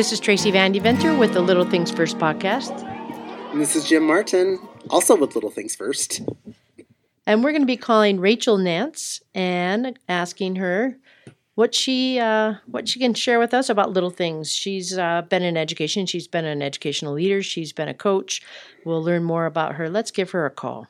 This is Tracy Van Deventer with the Little Things First podcast. And this is Jim Martin, also with Little Things First. And we're going to be calling Rachel Nance and asking her what she uh, what she can share with us about little things. She's uh, been in education. She's been an educational leader. She's been a coach. We'll learn more about her. Let's give her a call.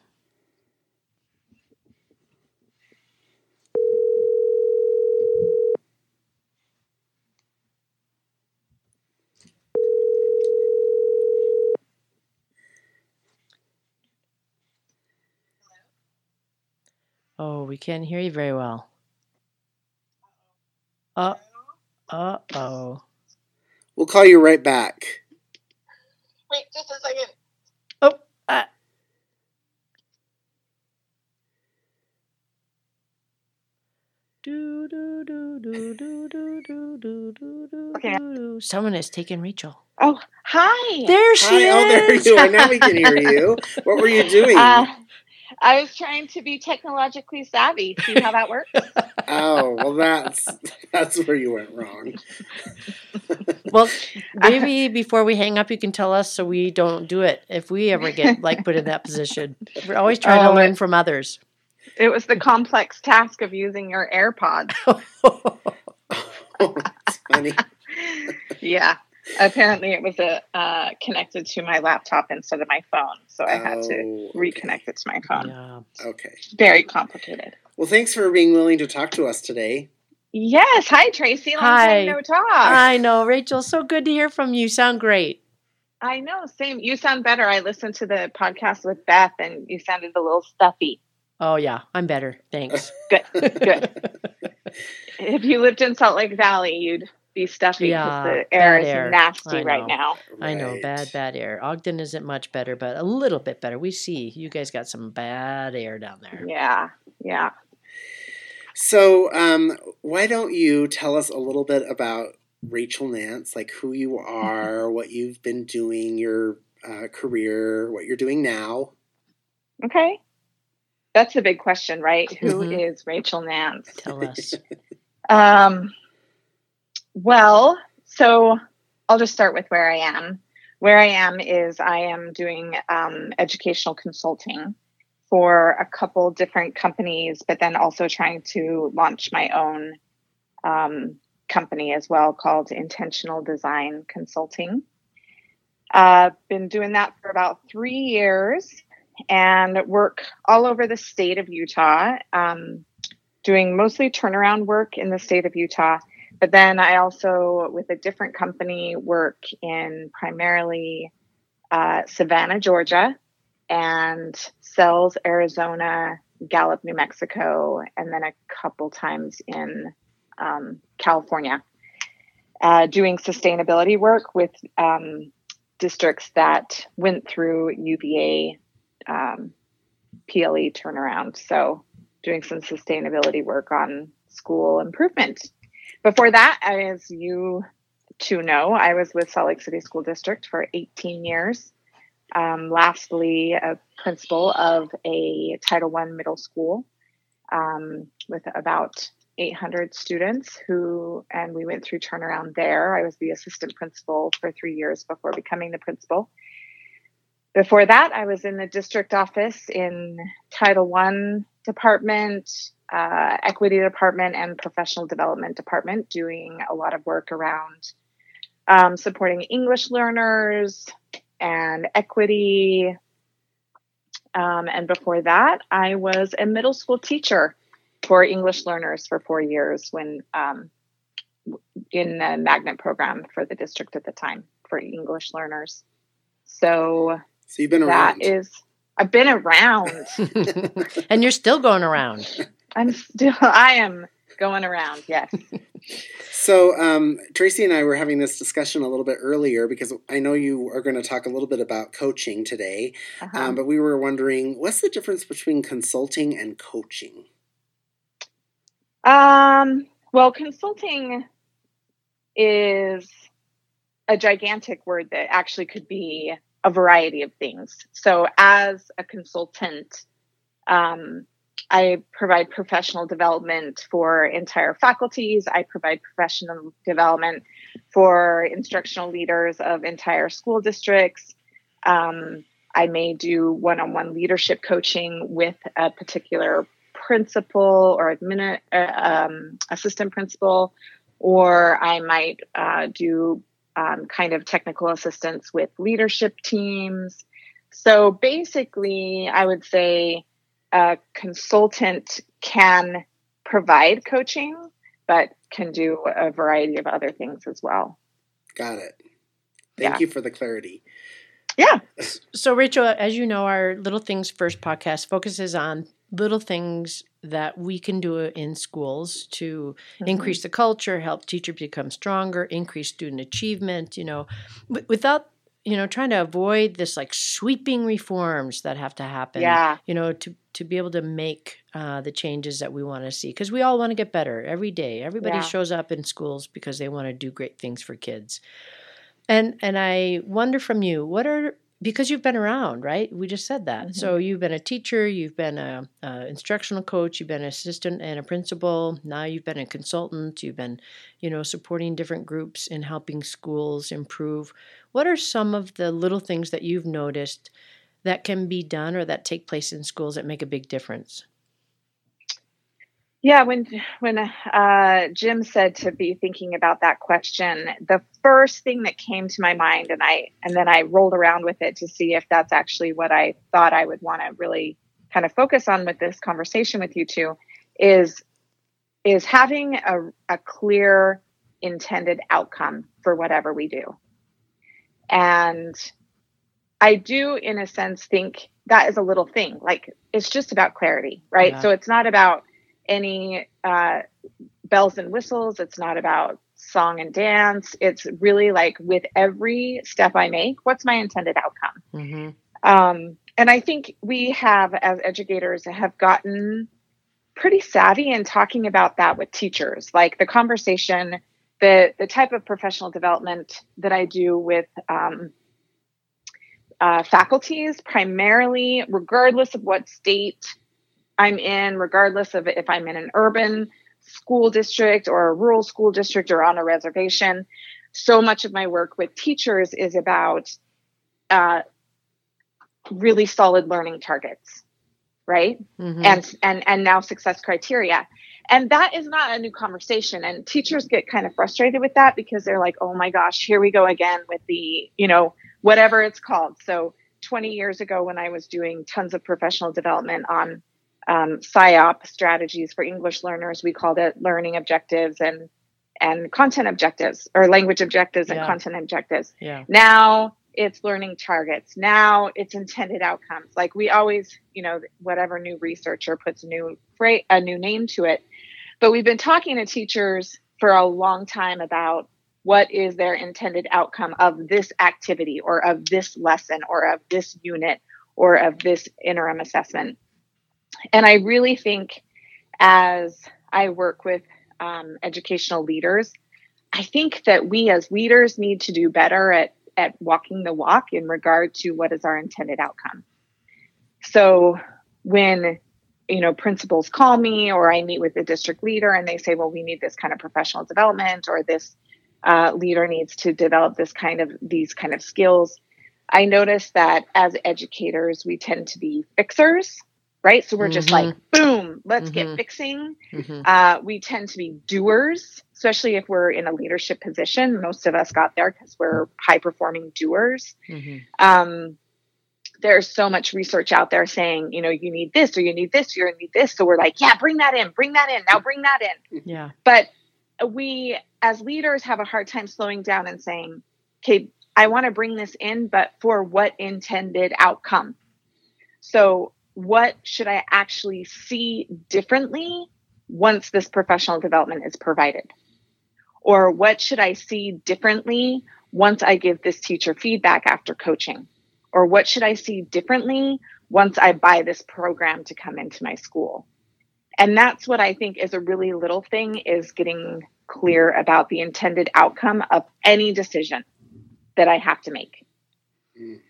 Oh, we can't hear you very well. Uh, uh oh. We'll call you right back. Wait, just a second. Oh, uh. Do, do, do, do, do, do, do, do, do, do, Okay. do. Someone has taken Rachel. Oh, hi. There she Hi, is. oh, there you are. Now we can hear you. What were you doing? Uh, I was trying to be technologically savvy. See how that works? oh, well, that's that's where you went wrong. Well, maybe before we hang up, you can tell us so we don't do it if we ever get like put in that position. We're always trying to Oh, learn it- from others. it was the complex task of using your AirPods. Oh, it's funny. Yeah. Apparently, it was a, uh, connected to my laptop instead of my phone, so I had to Oh, okay. reconnect it to my phone. yeah. Okay. Very complicated. Well, thanks for being willing to talk to us today. Yes. Hi, Tracy. Long Hi. time no talk. I know, Rachel. So good to hear from you. Sound great. I know. Same. You sound better. I listened to the podcast with Beth, and you sounded a little stuffy. Oh yeah, I'm better. Thanks. Good. Good. if you lived in Salt Lake Valley, you'd be stuffy because Yeah, the air is air. nasty I right know. now. I know, bad, bad air. Ogden isn't much better, but a little bit better. We see you guys got some bad air down there. Yeah, yeah. So, um, why don't you tell us a little bit about Rachel Nance, like who you are, what you've been doing, your uh, career, what you're doing now? Okay. That's a big question, right? Who Mhm. is Rachel Nance? Tell us. Um, well, so I'll just start with where I am. Where I am is I am doing um, educational consulting for a couple different companies, but then also trying to launch my own um, company as well called Intentional Design Consulting. I've uh, been doing that for about three years and work all over the state of Utah. Um, doing mostly turnaround work in the state of Utah. But then I also, with a different company, work in primarily uh, Savannah, Georgia, and Sells, Arizona, Gallup, New Mexico, and then a couple times in um, California, uh, doing sustainability work with um, districts that went through UVA um, PLE turnaround. So doing some sustainability work on school improvement. Before that, as you two know, I was with Salt Lake City School District for 18 years. Um, lastly, a principal of a Title I middle school um, with about 800 students who, and we went through turnaround there. I was the assistant principal for three years before becoming the principal. Before that, I was in the district office in Title I department, uh, equity department, and professional development department, doing a lot of work around um, supporting English learners and equity. Um, and before that, I was a middle school teacher for English learners for four years when um, in the magnet program for the district at the time for English learners. So So you've been that around. is, I've been around. and you're still going around. I'm still, I am going around. Yes. So, um, Tracy and I were having this discussion a little bit earlier because I know you are going to talk a little bit about coaching today, Uh-huh. um, but we were wondering what's the difference between consulting and coaching? Um, well, consulting is a gigantic word that actually could be a variety of things. So, as a consultant, um, I provide professional development for entire faculties. I provide professional development for instructional leaders of entire school districts. Um, I may do one on one leadership coaching with a particular principal or admin, uh, um, assistant principal, or I might uh, do um, kind of technical assistance with leadership teams. So basically, I would say a consultant can provide coaching, but can do a variety of other things as well. Got it. Thank yeah. you for the clarity. Yeah. So, Rachel, as you know, our Little Things First podcast focuses on little things that we can do in schools to mm-hmm. increase the culture, help teachers become stronger, increase student achievement, you know, w- without you know trying to avoid this like sweeping reforms that have to happen yeah you know to to be able to make uh, the changes that we want to see because we all want to get better every day everybody yeah. shows up in schools because they want to do great things for kids and and i wonder from you what are because you've been around, right? We just said that. Mm-hmm. So you've been a teacher, you've been a, a, instructional coach, you've been an assistant and a principal. Now you've been a consultant. You've been, you know, supporting different groups and helping schools improve. What are some of the little things that you've noticed that can be done or that take place in schools that make a big difference? Yeah, when when uh, Jim said to be thinking about that question, the first thing that came to my mind, and I and then I rolled around with it to see if that's actually what I thought I would want to really kind of focus on with this conversation with you two, is is having a, a clear intended outcome for whatever we do, and I do, in a sense, think that is a little thing. Like it's just about clarity, right? Yeah. So it's not about any uh, bells and whistles. It's not about song and dance. It's really like with every step I make, what's my intended outcome? Mm-hmm. Um, and I think we have, as educators, have gotten pretty savvy in talking about that with teachers. Like the conversation, the the type of professional development that I do with um, uh, faculties, primarily, regardless of what state I'm in, regardless of if I'm in an urban school district or a rural school district or on a reservation. So much of my work with teachers is about uh, really solid learning targets, right? Mm-hmm. And and and now success criteria. And that is not a new conversation. And teachers get kind of frustrated with that because they're like, oh my gosh, here we go again with the, you know, whatever it's called. So 20 years ago, when I was doing tons of professional development on um, SIOP strategies for English learners. We called it learning objectives and and content objectives or language objectives and yeah. content objectives. Yeah. Now it's learning targets. Now it's intended outcomes. Like we always, you know, whatever new researcher puts a new a new name to it. But we've been talking to teachers for a long time about what is their intended outcome of this activity or of this lesson or of this unit or of this interim assessment. And I really think as I work with um, educational leaders, I think that we as leaders need to do better at, at walking the walk in regard to what is our intended outcome. So when you know principals call me or I meet with the district leader and they say, well, we need this kind of professional development or this uh, leader needs to develop this kind of these kind of skills. I notice that as educators, we tend to be fixers right? So we're mm-hmm. just like, boom, let's mm-hmm. get fixing. Mm-hmm. Uh, we tend to be doers, especially if we're in a leadership position. Most of us got there because we're high performing doers. Mm-hmm. Um, there's so much research out there saying, you know, you need this or you need this or you need this. So we're like, yeah, bring that in, bring that in, now bring that in. Yeah. But we as leaders have a hard time slowing down and saying, okay, I want to bring this in, but for what intended outcome? So what should I actually see differently once this professional development is provided? Or what should I see differently once I give this teacher feedback after coaching? Or what should I see differently once I buy this program to come into my school? And that's what I think is a really little thing is getting clear about the intended outcome of any decision that I have to make. Mm.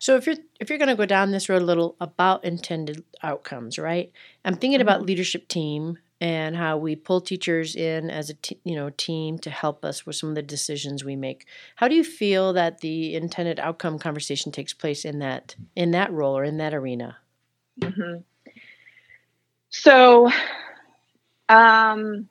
So if you're if you're going to go down this road a little about intended outcomes, right? I'm thinking about Mhm. leadership team and how we pull teachers in as a t- you know team to help us with some of the decisions we make. How do you feel that the intended outcome conversation takes place in that in that role or in that arena? hmm So, um,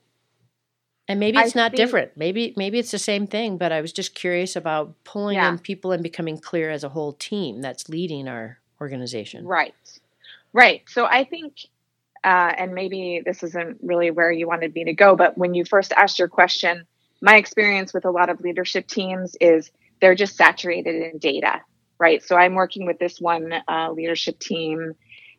And maybe I it's not think- different. Maybe maybe it's the same thing, but I was just curious about pulling Yeah. in people and becoming clear as a whole team that's leading our organization. Right. Right. So I think, uh, and maybe this isn't really where you wanted me to go, but when you first asked your question, my experience with a lot of leadership teams is they're just saturated in data, right? So I'm working with this one uh, leadership team,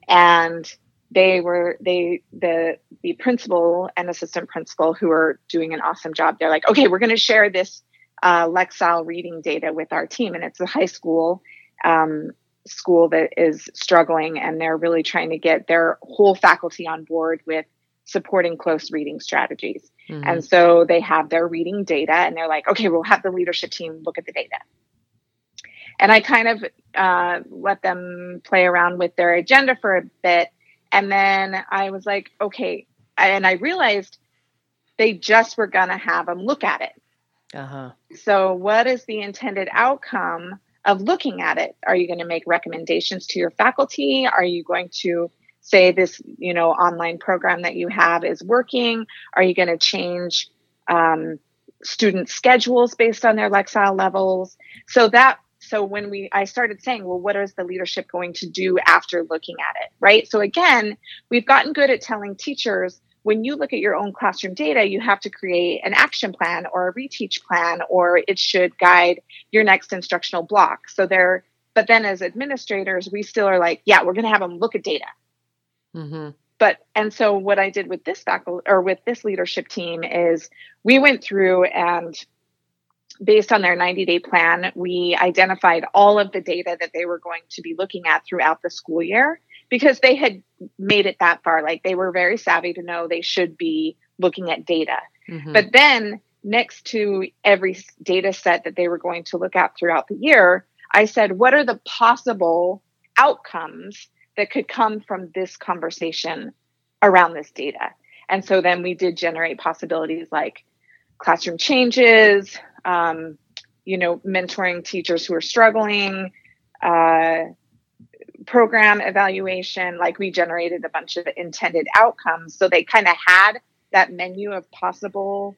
and they were they the the principal and assistant principal who are doing an awesome job. They're like, okay, we're going to share this uh, Lexile reading data with our team, and it's a high school. Um, school that is struggling and they're really trying to get their whole faculty on board with supporting close reading strategies. Mhm. And so they have their reading data and they're like, okay, we'll have the leadership team look at the data. And I kind of uh, let them play around with their agenda for a bit. And then I was like, okay. And I realized they just were going to have them look at it. uh-huh. So, what is the intended outcome of looking at it? Are you going to make recommendations to your faculty? Are you going to say this, you know, online program that you have is working? Are you going to change um, student schedules based on their Lexile levels? So that so when we I started saying, well, what is the leadership going to do after looking at it, right? So again, we've gotten good at telling teachers when you look at your own classroom data, you have to create an action plan or a reteach plan, or it should guide your next instructional block. So there, but then as administrators, we still are like, yeah, we're going to have them look at data. Mm-hmm. But, and so what I did with this faculty or with this leadership team is we went through and based on their 90 day plan, we identified all of the data that they were going to be looking at throughout the school year because they had made it that far. Like they were very savvy to know they should be looking at data. Mm-hmm. But then next to every data set that they were going to look at throughout the year, I said, what are the possible outcomes that could come from this conversation around this data? And so then we did generate possibilities like classroom changes, um, you know, mentoring teachers who are struggling, uh, program evaluation. Like we generated a bunch of intended outcomes. So they kind of had that menu of possible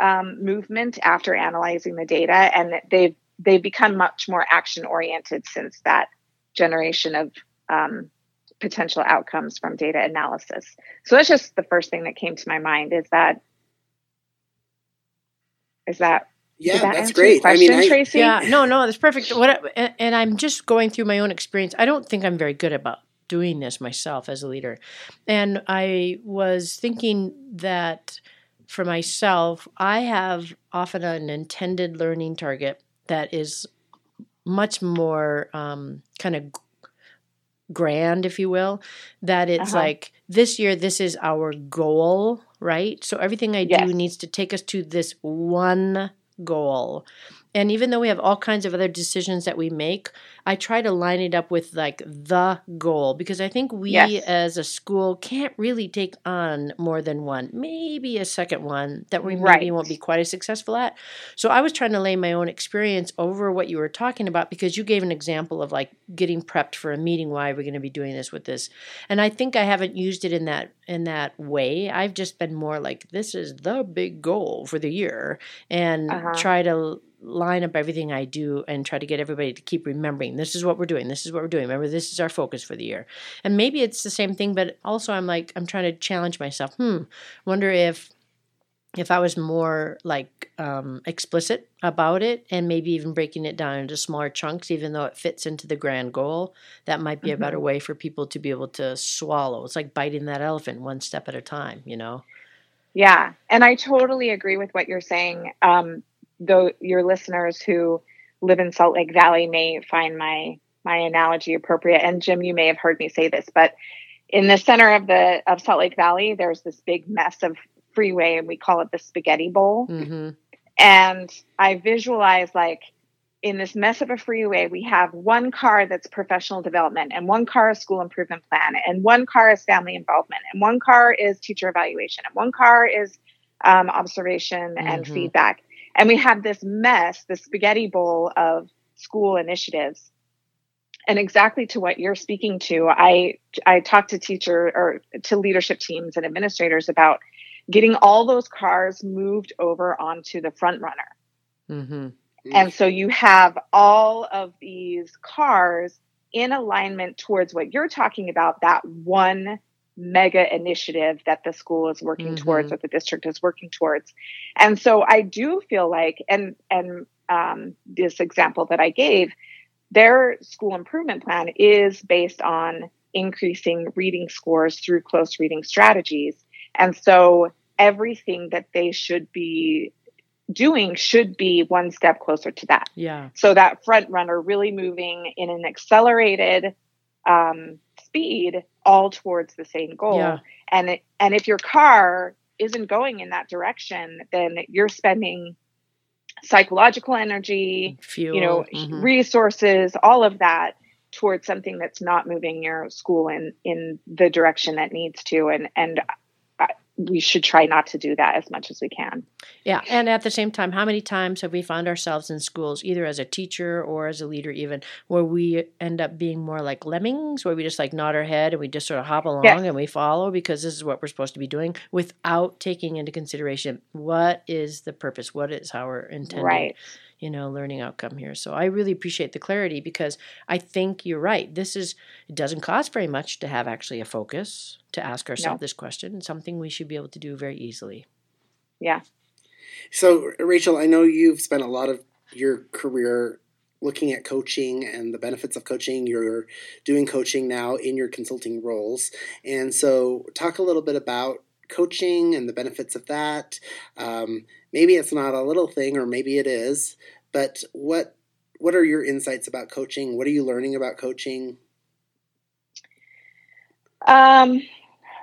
um, movement after analyzing the data, and they've they've become much more action oriented since that generation of um, potential outcomes from data analysis. So that's just the first thing that came to my mind. Is that is that Yeah, that that's answer your great. I mean, question, I, Tracy? Yeah, no, no, that's perfect. What I, and- and I'm just going through my own experience. I don't think I'm very good about doing this myself as a leader. And I was thinking that for myself, I have often an intended learning target that is much more um, kind of grand, if you will, that it's Uh-huh. like this year, this is our goal, right? So everything I do needs to take us to this one goal. And even though we have all kinds of other decisions that we make, I try to line it up with like the goal because I think we Yes. as a school can't really take on more than one, maybe a second one that we maybe won't be quite as successful at. So I was trying to lay my own experience over what you were talking about because you gave an example of like getting prepped for a meeting. Why are we going to be doing this with this? And I think I haven't used it in that in that way. I've just been more like this is the big goal for the year and Uh-huh. try to line up everything I do and try to get everybody to keep remembering this is what we're doing. This is what we're doing. Remember, this is our focus for the year. And maybe it's the same thing, but also I'm like I'm trying to challenge myself. Hmm, wonder if if I was more like um, explicit about it and maybe even breaking it down into smaller chunks, even though it fits into the grand goal, that might be a better way for people to be able to swallow. It's like biting that elephant one step at a time, you know? Yeah, and I totally agree with what you're saying. Um, though your listeners who live in Salt Lake Valley may find my my analogy appropriate, and Jim, you may have heard me say this, but in the center of the of Salt Lake Valley, there's this big mess of freeway, and we call it the spaghetti bowl. Mm-hmm. And I visualize like in this mess of a freeway, we have one car that's professional development, and one car is school improvement plan, and one car is family involvement, and one car is teacher evaluation, and one car is um, observation mm-hmm. and feedback. And we have this mess, this spaghetti bowl of school initiatives. And exactly to what you're speaking to, I I talked to teacher or to leadership teams and administrators about getting all those cars moved over onto the front runner. Mm-hmm. And so you have all of these cars in alignment towards what you're talking about that one mega initiative that the school is working mm-hmm. towards or the district is working towards and so i do feel like and and um, this example that i gave their school improvement plan is based on increasing reading scores through close reading strategies and so everything that they should be doing should be one step closer to that. Yeah. So that front runner really moving in an accelerated um, speed all towards the same goal. Yeah. And it, and if your car isn't going in that direction, then you're spending psychological energy, Fuel. you know, mm-hmm. resources, all of that towards something that's not moving your school in in the direction that needs to and and we should try not to do that as much as we can. Yeah, and at the same time, how many times have we found ourselves in schools, either as a teacher or as a leader, even where we end up being more like lemmings, where we just like nod our head and we just sort of hop along yes. and we follow because this is what we're supposed to be doing without taking into consideration what is the purpose, what is our intended right you know learning outcome here so i really appreciate the clarity because i think you're right this is it doesn't cost very much to have actually a focus to ask ourselves no. this question something we should be able to do very easily yeah so rachel i know you've spent a lot of your career looking at coaching and the benefits of coaching. You're doing coaching now in your consulting roles. And so, talk a little bit about coaching and the benefits of that. Um, maybe it's not a little thing, or maybe it is. But what what are your insights about coaching? What are you learning about coaching? Um,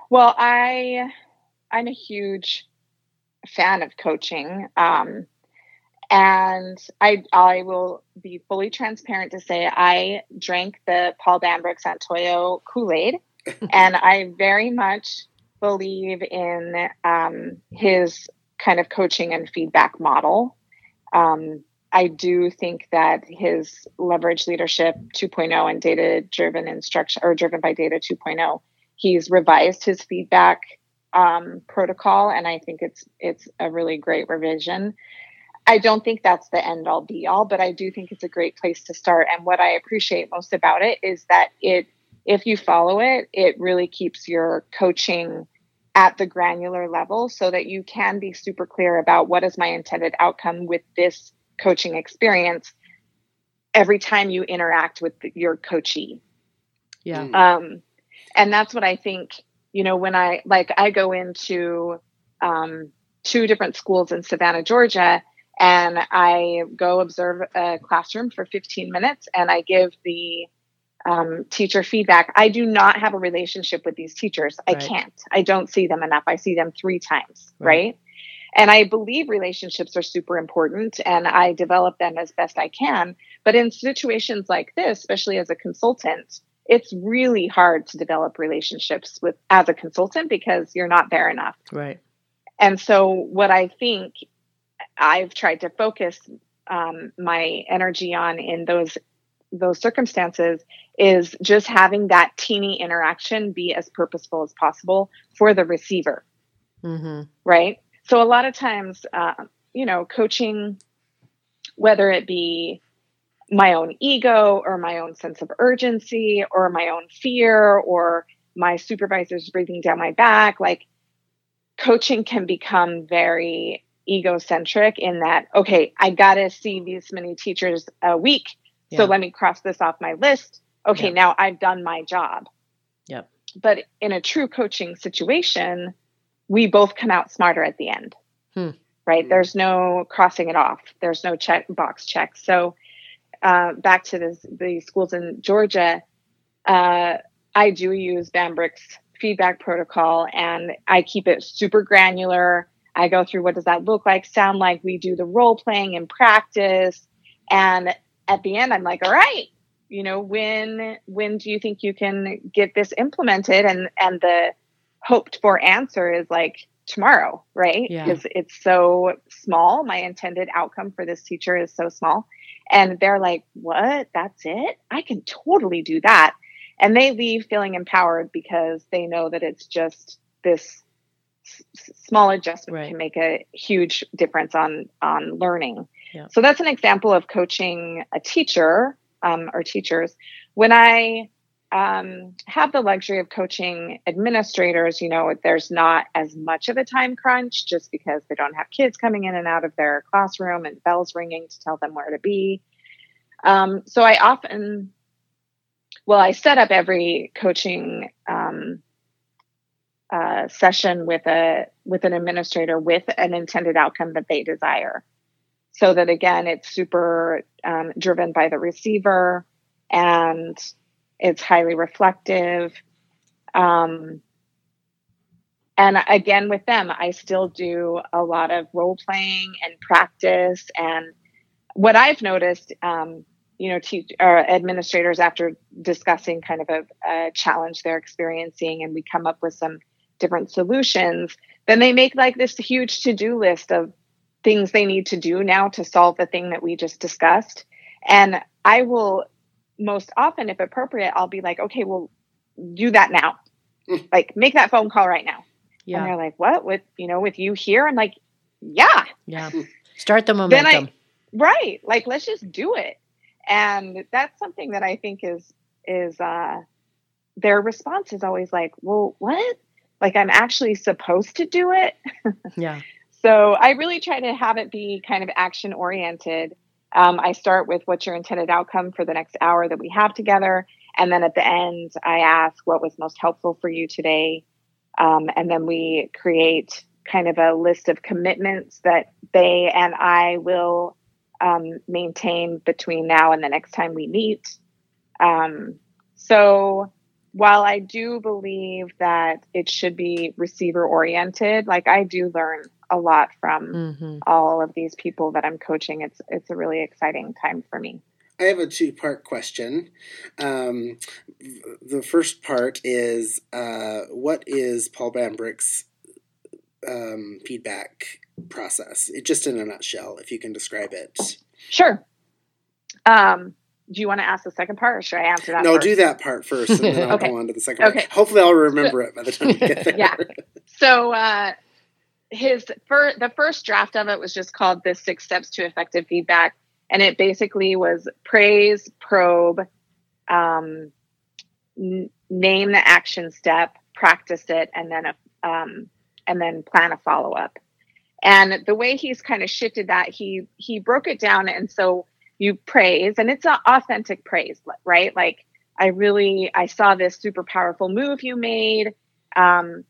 well, I I'm a huge fan of coaching. Um, and I I will be fully transparent to say I drank the Paul Bambrick Santoyo Kool Aid, and I very much believe in um, his kind of coaching and feedback model. Um, I do think that his leverage leadership 2.0 and data driven instruction or driven by data 2.0, he's revised his feedback um, protocol, and I think it's it's a really great revision. I don't think that's the end all be all, but I do think it's a great place to start. And what I appreciate most about it is that it, if you follow it, it really keeps your coaching at the granular level so that you can be super clear about what is my intended outcome with this coaching experience every time you interact with your coachee. Yeah. Um, and that's what I think, you know, when I like, I go into um, two different schools in Savannah, Georgia, and I go observe a classroom for 15 minutes and I give the um, teacher feedback. I do not have a relationship with these teachers. Right. I can't. I don't see them enough. I see them three times, right. right? And I believe relationships are super important and I develop them as best I can. But in situations like this, especially as a consultant, it's really hard to develop relationships with as a consultant because you're not there enough. Right. And so what I think I've tried to focus um, my energy on in those those circumstances is just having that teeny interaction be as purposeful as possible for the receiver. Mm-hmm. Right. So a lot of times, uh, you know, coaching, whether it be my own ego or my own sense of urgency or my own fear or my supervisor's breathing down my back, like coaching can become very egocentric in that, okay, I got to see these many teachers a week yeah. So let me cross this off my list. Okay, yeah. now I've done my job. Yep. But in a true coaching situation, we both come out smarter at the end. Hmm. Right? Hmm. There's no crossing it off. There's no check box check. So uh, back to this, the schools in Georgia, uh, I do use Bambrick's feedback protocol and I keep it super granular. I go through what does that look like, sound like. We do the role playing in practice. And at the end, I'm like, all right, you know, when when do you think you can get this implemented? And and the hoped for answer is like tomorrow, right? Because yeah. it's so small. My intended outcome for this teacher is so small. And they're like, what? That's it? I can totally do that. And they leave feeling empowered because they know that it's just this s- small adjustment right. can make a huge difference on on learning. So that's an example of coaching a teacher um, or teachers. When I um, have the luxury of coaching administrators, you know, there's not as much of a time crunch just because they don't have kids coming in and out of their classroom and bells ringing to tell them where to be. Um, so I often, well, I set up every coaching um, uh, session with a with an administrator with an intended outcome that they desire, so that again, it's super um, driven by the receiver and it's highly reflective. Um, and again, with them, I still do a lot of role playing and practice. And what I've noticed, um, you know, teach, uh, administrators after discussing kind of a, a challenge they're experiencing, and we come up with some different solutions, then they make like this huge to do list of things they need to do now to solve the thing that we just discussed. And I will most often, if appropriate, I'll be like, okay, well, do that now. Mm. like, make that phone call right now. Yeah. And they're like, what? With, you know, with you here? I'm like, yeah. Yeah. Start the momentum. Then I, right. Like, let's just do it. And that's something that I think is, is, uh, their response is always like, well, what? Like, I'm actually supposed to do it. yeah. So I really try to have it be kind of action oriented um, I start with what's your intended outcome for the next hour that we have together. And then at the end, I ask what was most helpful for you today. Um, and then we create kind of a list of commitments that they and I will um, maintain between now and the next time we meet. Um, so while I do believe that it should be receiver oriented, like I do learn a lot from mm-hmm. all of these people that I'm coaching. It's it's a really exciting time for me. I have a two part question. Um, the first part is uh, what is Paul Bambrick's um, feedback process? It, just in a nutshell, if you can describe it. Sure. Um, do you want to ask the second part or should I answer that? No, first? do that part first and then I'll okay. go on to the second okay. part. Hopefully I'll remember it by the time we get there. yeah. So uh, his fir- the first draft of it was just called the six steps to effective feedback and it basically was praise probe um, n- name the action step practice it and then a, um, and then plan a follow-up and the way he's kind of shifted that he he broke it down and so you praise and it's an authentic praise right like i really i saw this super powerful move you made um,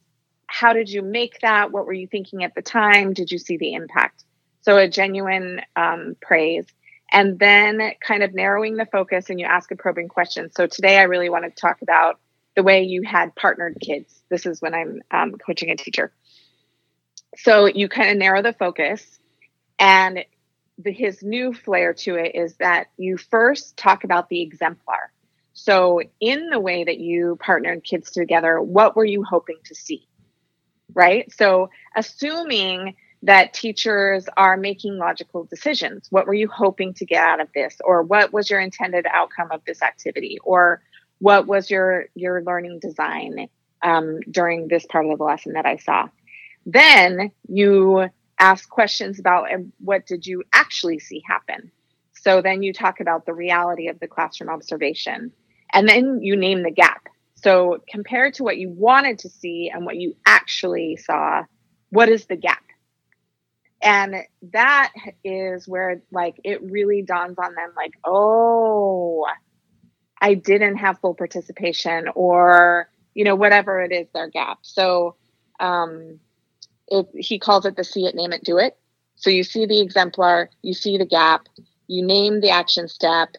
how did you make that? What were you thinking at the time? Did you see the impact? So a genuine um, praise. And then kind of narrowing the focus and you ask a probing question. So today I really want to talk about the way you had partnered kids. This is when I'm um, coaching a teacher. So you kind of narrow the focus and the, his new flair to it is that you first talk about the exemplar. So in the way that you partnered kids together, what were you hoping to see? right? So, assuming that teachers are making logical decisions, what were you hoping to get out of this, or what was your intended outcome of this activity, or what was your your learning design um, during this part of the lesson that I saw? Then you ask questions about and what did you actually see happen. So then you talk about the reality of the classroom observation, and then you name the gap. So compared to what you wanted to see and what you actually saw, what is the gap? And that is where like it really dawns on them like, oh, I didn't have full participation or, you know, whatever it is their gap. So um it, he calls it the see it, name it, do it. So you see the exemplar, you see the gap, you name the action step,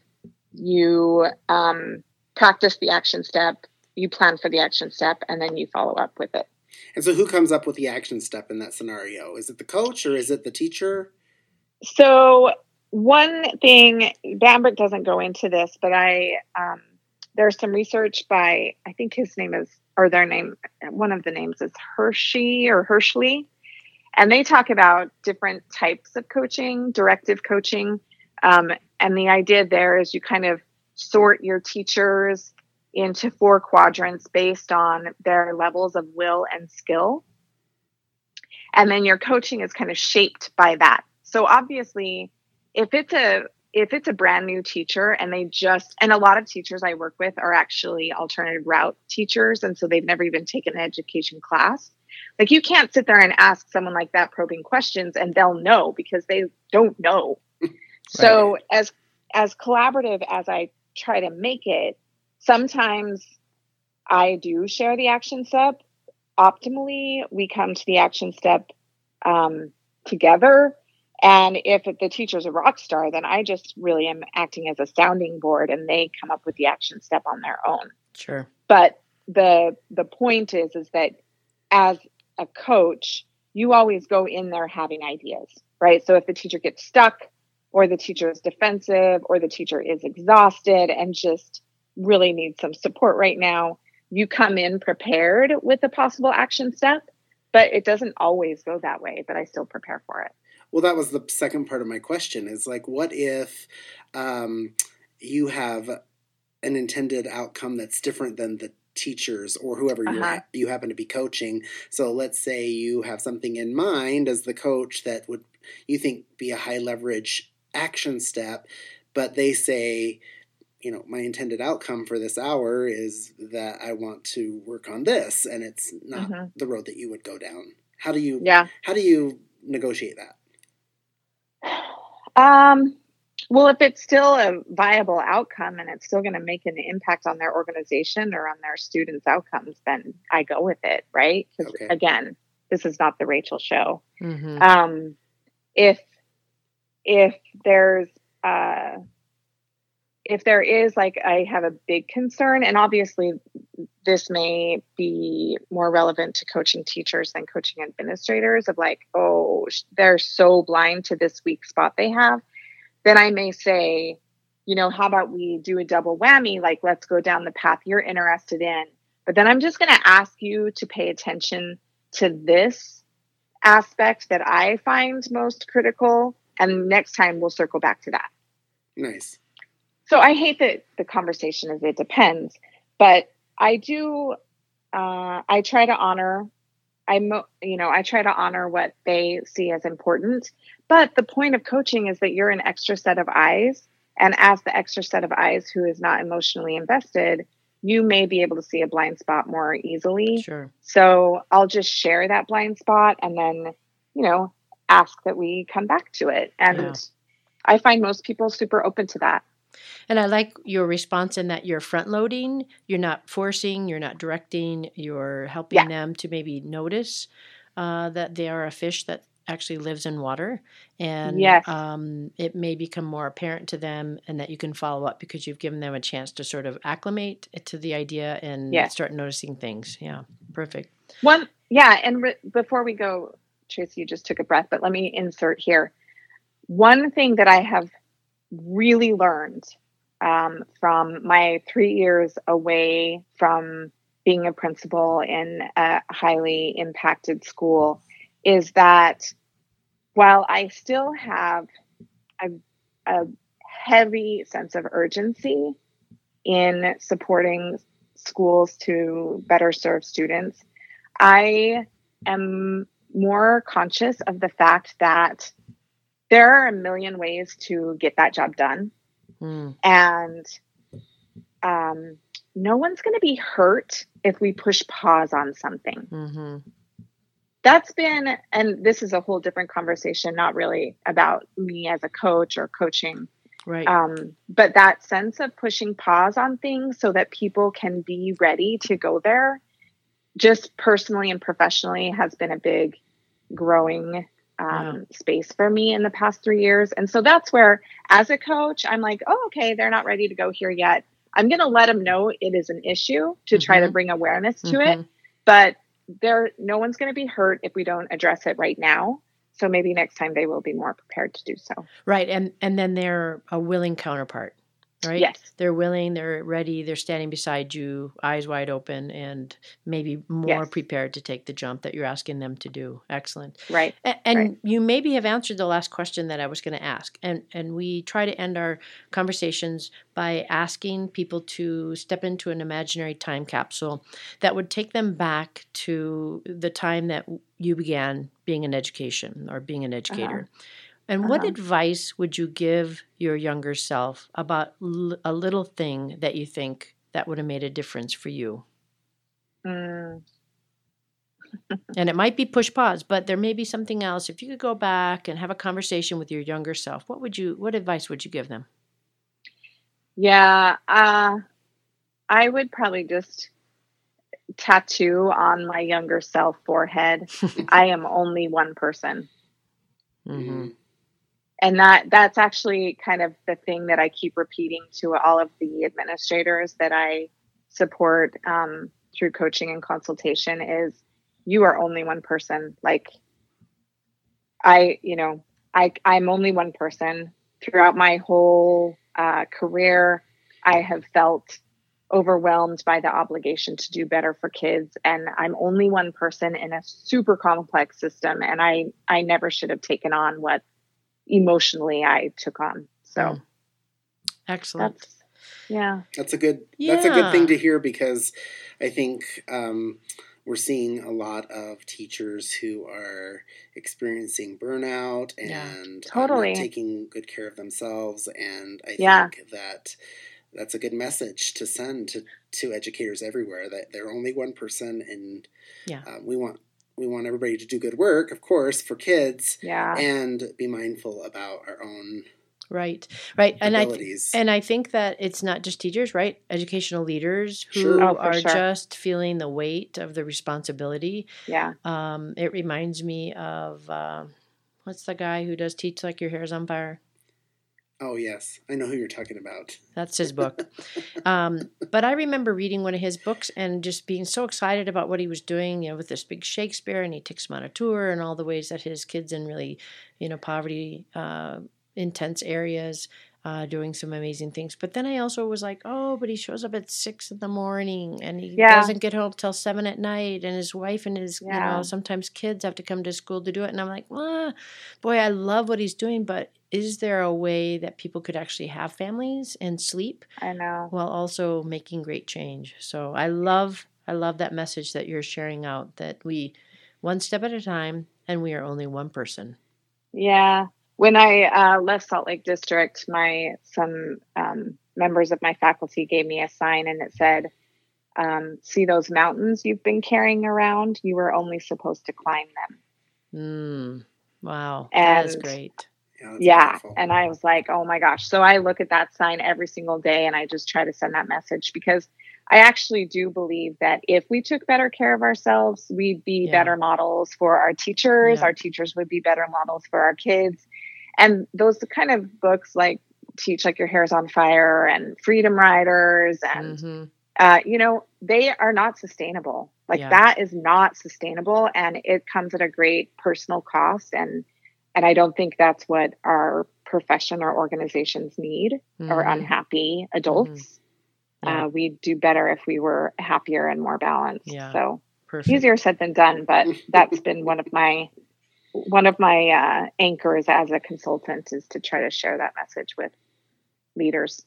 you um, practice the action step, you plan for the action step and then you follow up with it. And so, who comes up with the action step in that scenario? Is it the coach or is it the teacher? So, one thing, Bambrick doesn't go into this, but I um, there's some research by I think his name is or their name one of the names is Hershey or Hershey, and they talk about different types of coaching, directive coaching, um, and the idea there is you kind of sort your teachers into four quadrants based on their levels of will and skill. And then your coaching is kind of shaped by that. So obviously, if it's a if it's a brand new teacher and they just and a lot of teachers I work with are actually alternative route teachers and so they've never even taken an education class. Like you can't sit there and ask someone like that probing questions and they'll know because they don't know. right. So as as collaborative as I try to make it, sometimes I do share the action step. Optimally, we come to the action step um, together. And if the teacher's a rock star, then I just really am acting as a sounding board and they come up with the action step on their own. Sure. But the the point is is that as a coach, you always go in there having ideas, right? So if the teacher gets stuck or the teacher is defensive or the teacher is exhausted and just really needs some support right now, you come in prepared with a possible action step, but it doesn't always go that way, but I still prepare for it. Well, that was the second part of my question is like, what if um, you have an intended outcome that's different than the teachers or whoever uh-huh. you ha- you happen to be coaching. So let's say you have something in mind as the coach that would you think be a high leverage action step, but they say you know, my intended outcome for this hour is that I want to work on this, and it's not mm-hmm. the road that you would go down. How do you? Yeah. How do you negotiate that? Um. Well, if it's still a viable outcome and it's still going to make an impact on their organization or on their students' outcomes, then I go with it, right? Because okay. again, this is not the Rachel show. Mm-hmm. Um, if if there's uh, if there is like i have a big concern and obviously this may be more relevant to coaching teachers than coaching administrators of like oh they're so blind to this weak spot they have then i may say you know how about we do a double whammy like let's go down the path you're interested in. But then i'm just going to ask you to pay attention to this aspect that i find most critical and next time we'll circle back to that. Nice so I hate that the conversation is it depends, but I do. Uh, I try to honor. I'm, you know, I try to honor what they see as important. But the point of coaching is that you're an extra set of eyes, and as the extra set of eyes who is not emotionally invested, you may be able to see a blind spot more easily. Sure. So I'll just share that blind spot, and then, you know, ask that we come back to it. And yeah. I find most people super open to that. And I like your response in that you're front loading, you're not forcing, you're not directing, you're helping yeah. them to maybe notice uh, that they are a fish that actually lives in water. And yes. um, it may become more apparent to them and that you can follow up because you've given them a chance to sort of acclimate to the idea and yes. start noticing things. Yeah, perfect. One, yeah. And re- before we go, Tracy, you just took a breath, but let me insert here. One thing that I have really learned um, from my three years away from being a principal in a highly impacted school is that while I still have a, a heavy sense of urgency in supporting schools to better serve students, I am more conscious of the fact that there are a million ways to get that job done. Mm. And um, no one's going to be hurt if we push pause on something. Mm-hmm. That's been, and this is a whole different conversation, not really about me as a coach or coaching. Right. Um, but that sense of pushing pause on things so that people can be ready to go there, just personally and professionally, has been a big growing um, space for me in the past three years. And so that's where, as a coach, I'm like, oh, okay, they're not ready to go here yet. I'm going to let them know it is an issue to mm-hmm. try to mm-hmm. bring awareness to mm-hmm. it. But there, no one's going to be hurt if we don't address it right now. so maybe next time they will be more prepared to do so. Right, and and then they're a willing counterpart, right? Yes. they're willing, they're ready, they're standing beside you, eyes wide open, and maybe more Yes. prepared to take the jump that you're asking them to do. Excellent. Right. A- And Right. you maybe have answered the last question that I was going to ask. And and we try to end our conversations by asking people to step into an imaginary time capsule that would take them back to the time that you began being an education or being an uh-huh. educator. And what Uh-huh. advice would you give your younger self about l- a little thing that you think that would have made a difference for you? Mm, And it might be push pause, but there may be something else. If you could go back and have a conversation with your younger self, what would you what advice would you give them? yeah. Uh, I would probably just tattoo on my younger self forehead. I am only one person. hmm and that that's actually kind of the thing that I keep repeating to all of the administrators that I support um, through coaching and consultation is you are only one person. Like I you know I I'm only one person. Throughout my whole uh, career I have felt overwhelmed by the obligation to do better for kids. And I'm only one person in a super complex system. And I I never should have taken on what emotionally I took on. So Mm. Excellent. that's yeah. That's a good. That's a good thing to hear because I think um, we're seeing a lot of teachers who are experiencing burnout and uh, Totally. not taking good care of themselves, and I Yeah. think that that's a good message to send to, to educators everywhere that they're only one person, and Yeah. uh, we want we want everybody to do good work, of course, for kids, Yeah. and be mindful about our own Right. Right. And I th- abilities. and I think that it's not just teachers, right? Educational leaders who Sure. Oh, are sure. just feeling the weight of the responsibility. yeah. Um, it reminds me of uh, what's the guy who does teach like your hair's on fire? Oh yes, I know who you're talking about. That's his book. um, but I remember reading one of his books and just being so excited about what he was doing, you know, with this big Shakespeare, and he takes them on a tour and all the ways that his kids in really, you know, poverty, uh, intense areas, uh, doing some amazing things. But then I also was like, oh, but he shows up at six in the morning and he Yeah. doesn't get home till seven at night, and his wife and his, you know, sometimes kids have to come to school to do it. And I'm like, ah, boy, I love what he's doing, but is there a way that people could actually have families and sleep I know. while also making great change? So I love I love that message that you're sharing out that we one step at a time and we are only one person. Yeah. When I uh, left Salt Lake District, my some um, members of my faculty gave me a sign, and it said, um, "See those mountains you've been carrying around? You were only supposed to climb them." Mm, wow. that is And- great. Yeah, yeah and i was like oh my gosh so i look at that sign every single day and i just try to send that message because i actually do believe that if we took better care of ourselves we'd be Yeah. better models for our teachers Yeah. our teachers would be better models for our kids and those kind of books like teach like your hair's on fire and freedom writers and hmm uh, you know, they are not sustainable. Like Yeah. that is not sustainable, and it comes at a great personal cost. And and I don't think that's what our profession or organizations need or Mhm. unhappy adults. Yeah. Uh, we'd do better if we were happier and more balanced. Yeah. So Perfect. easier said than done, but that's been one of my one of my uh, anchors as a consultant is to try to share that message with leaders.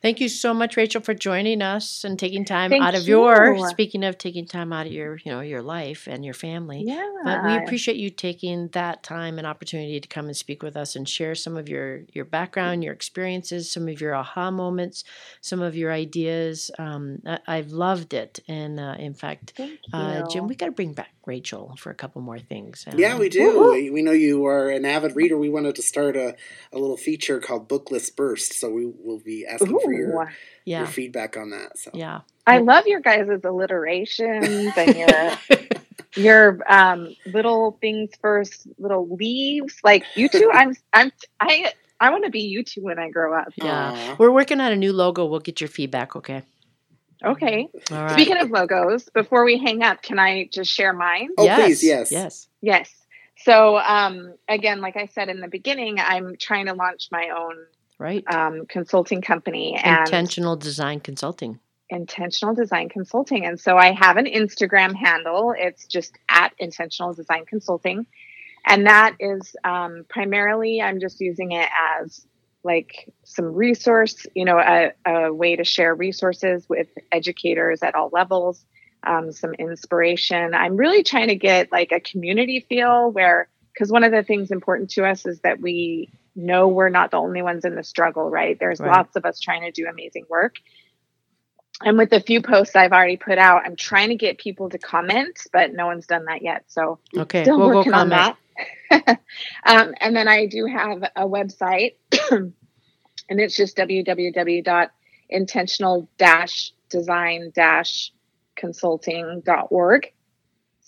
Thank you so much, Rachel, for joining us and taking time Thank out of your speaking of taking time out of your, you know, your life and your family. Yeah, But we appreciate you taking that time and opportunity to come and speak with us and share some of your your background, your experiences, some of your aha moments, some of your ideas. Um, I, I've loved it, and uh, in fact, uh, Jim, we got to bring back Rachel for a couple more things. Uh, Yeah, we do. Woo-hoo. We, we know you are an avid reader. We wanted to start a, a little feature called Booklist Burst, so we will be asking for your, Ooh. your feedback on that. So yeah. I love your guys' alliterations and your your um, little things first, little leaves. Like you two, I'm I'm I I want to be you two when I grow up. Yeah. Aw. We're working on a new logo. We'll get your feedback. Okay. Okay. All right. Speaking of logos, before we hang up, can I just share mine? Oh, please, yes. Yes. Yes. So um, again, like I said in the beginning, I'm trying to launch my own Right. um, consulting company and Intentional design consulting. intentional design consulting. And so I have an Instagram handle. It's just at intentional design consulting. And that is um, primarily, I'm just using it as like some resource, you know, a, a way to share resources with educators at all levels, um, some inspiration. I'm really trying to get like a community feel where, because one of the things important to us is that we know we're not the only ones in the struggle, right? There's Right. lots of us trying to do amazing work and with the few posts I've already put out, I'm trying to get people to comment, but no one's done that yet. So Okay. still we'll go working on that. um, and then I do have a website, and it's just www.intentional-design-consulting.org.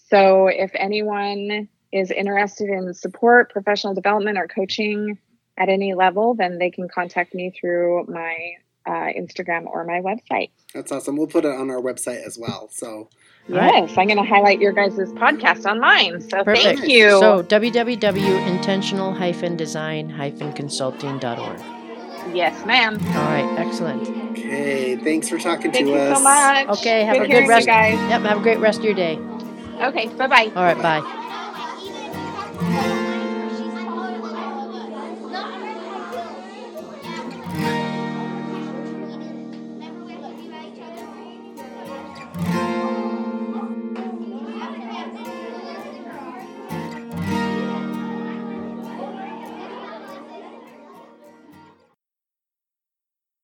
So if anyone is interested in support, professional development, or coaching at any level, then they can contact me through my uh, Instagram or my website. That's awesome. We'll put it on our website as well. So Right. Yes, I'm going to highlight your guys' podcast on mine. So Perfect. thank you. So www.intentional-design-consulting.org. yes, ma'am. All right. Excellent. okay, thanks for talking Thank to you us. so much. Okay, have Good a good hearing you rest- guys. Yep. Have a great rest of your day. Okay, bye bye. All right. Bye.